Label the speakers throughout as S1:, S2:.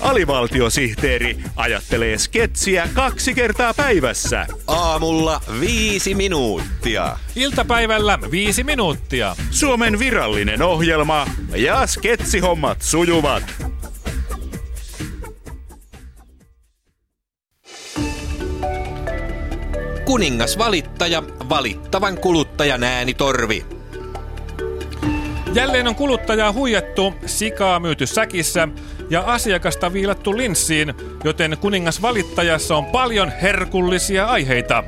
S1: Alivaltiosihteeri ajattelee sketsiä kaksi kertaa päivässä.
S2: Aamulla viisi minuuttia.
S3: Iltapäivällä viisi minuuttia.
S1: Suomen virallinen ohjelma ja sketsihommat sujuvat.
S2: Kuningas valittaja, valittavan kuluttajan äänitorvi.
S3: Jälleen on kuluttajaa huijattu, sikaa myyty säkissä ja asiakasta viilattu linssiin, joten kuningas valittajassa on paljon herkullisia aiheita.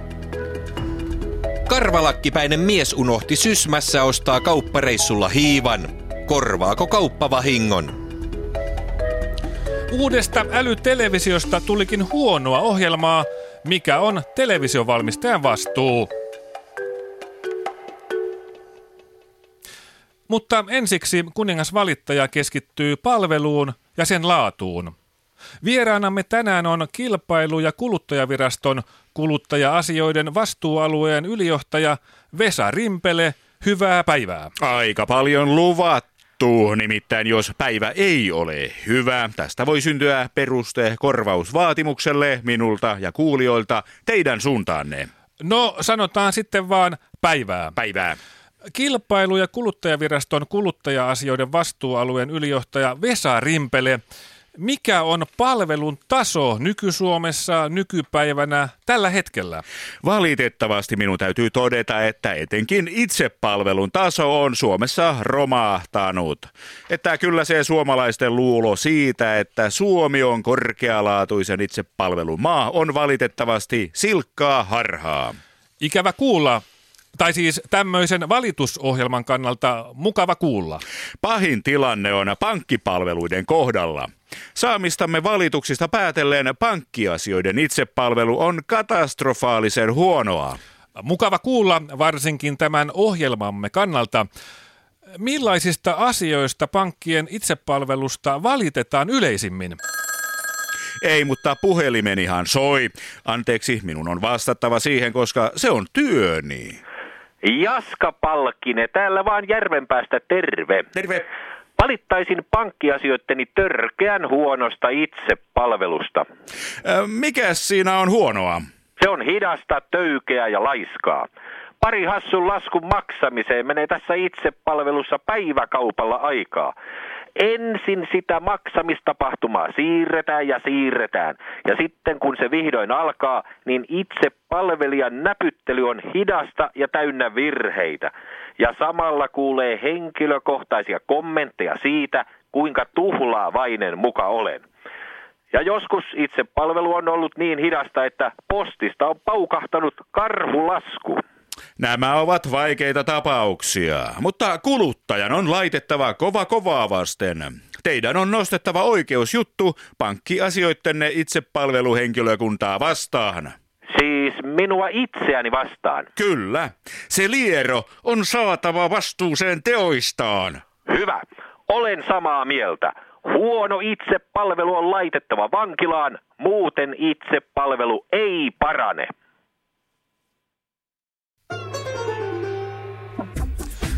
S2: Karvalakkipäinen mies unohti sysmässä ostaa kauppareissulla hiivan. Korvaako kauppa vahingon?
S3: Uudesta älytelevisiosta tulikin huonoa ohjelmaa, mikä on televisiovalmistajan vastuu. Mutta ensiksi kuningas valittaja keskittyy palveluun ja sen laatuun. Vieraanamme tänään on kilpailu- ja kuluttajaviraston kuluttaja-asioiden vastuualueen ylijohtaja Vesa Rimpele. Hyvää päivää.
S1: Aika paljon luvattu, nimittäin jos päivä ei ole hyvä, tästä voi syntyä peruste korvausvaatimukselle minulta ja kuulijoilta teidän suuntaanne.
S3: No sanotaan sitten vaan päivää.
S1: Päivää.
S3: Kilpailu- ja kuluttajaviraston kuluttaja-asioiden vastuualueen ylijohtaja Vesa Rimpele. Mikä on palvelun taso nyky-Suomessa nykypäivänä tällä hetkellä?
S1: Valitettavasti minun täytyy todeta, että etenkin itsepalvelun taso on Suomessa romahtanut. Että kyllä se suomalaisten luulo siitä, että Suomi on korkealaatuisen itsepalvelun maa, on valitettavasti silkkaa harhaa.
S3: Ikävä kuulla, tai siis tämmöisen valitusohjelman kannalta mukava kuulla.
S1: Pahin tilanne on pankkipalveluiden kohdalla. Saamistamme valituksista päätellen pankkiasioiden itsepalvelu on katastrofaalisen huonoa.
S3: Mukava kuulla varsinkin tämän ohjelmamme kannalta. Millaisista asioista pankkien itsepalvelusta valitetaan yleisimmin?
S1: Ei, mutta puhelimenihan soi. Anteeksi, minun on vastattava siihen, koska se on työni.
S4: Jaska Palkkinen, täällä vaan Järvenpäästä terve.
S1: Terve.
S4: Valittaisin pankkiasioitteni törkeän huonosta itsepalvelusta.
S1: Ö, Mikäs siinä on huonoa?
S4: Se on hidasta, töykeää ja laiskaa. Pari hassun laskun maksamiseen menee tässä itsepalvelussa päiväkaupalla aikaa. Ensin sitä maksamistapahtumaa siirretään ja siirretään. Ja sitten kun se vihdoin alkaa, niin itse palvelijan näpyttely on hidasta ja täynnä virheitä. Ja samalla kuulee henkilökohtaisia kommentteja siitä, kuinka tuhlaavainen muka olen. Ja joskus itse palvelu on ollut niin hidasta, että postista on paukahtanut karhulasku.
S1: Nämä ovat vaikeita tapauksia, mutta kuluttajan on laitettava kova kovaa vasten. Teidän on nostettava oikeusjuttu pankkiasioittenne itsepalveluhenkilökuntaa vastaan.
S4: Siis minua itseäni vastaan.
S1: Kyllä, se liero on saatava vastuuseen teoistaan.
S4: Hyvä. Olen samaa mieltä. Huono itsepalvelu on laitettava vankilaan, muuten itsepalvelu ei parane.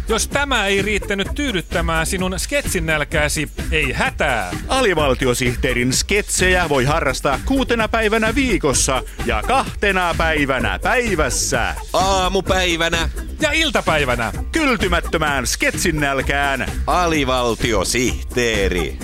S3: Jos tämä ei riittänyt tyydyttämään sinun sketsin nälkääsi, ei hätää.
S1: Alivaltiosihteerin sketsejä voi harrastaa kuutena päivänä viikossa ja kahtena päivänä päivässä.
S2: Aamupäivänä
S3: Ja iltapäivänä.
S1: Kyltymättömään sketsin nälkään
S2: alivaltiosihteeri.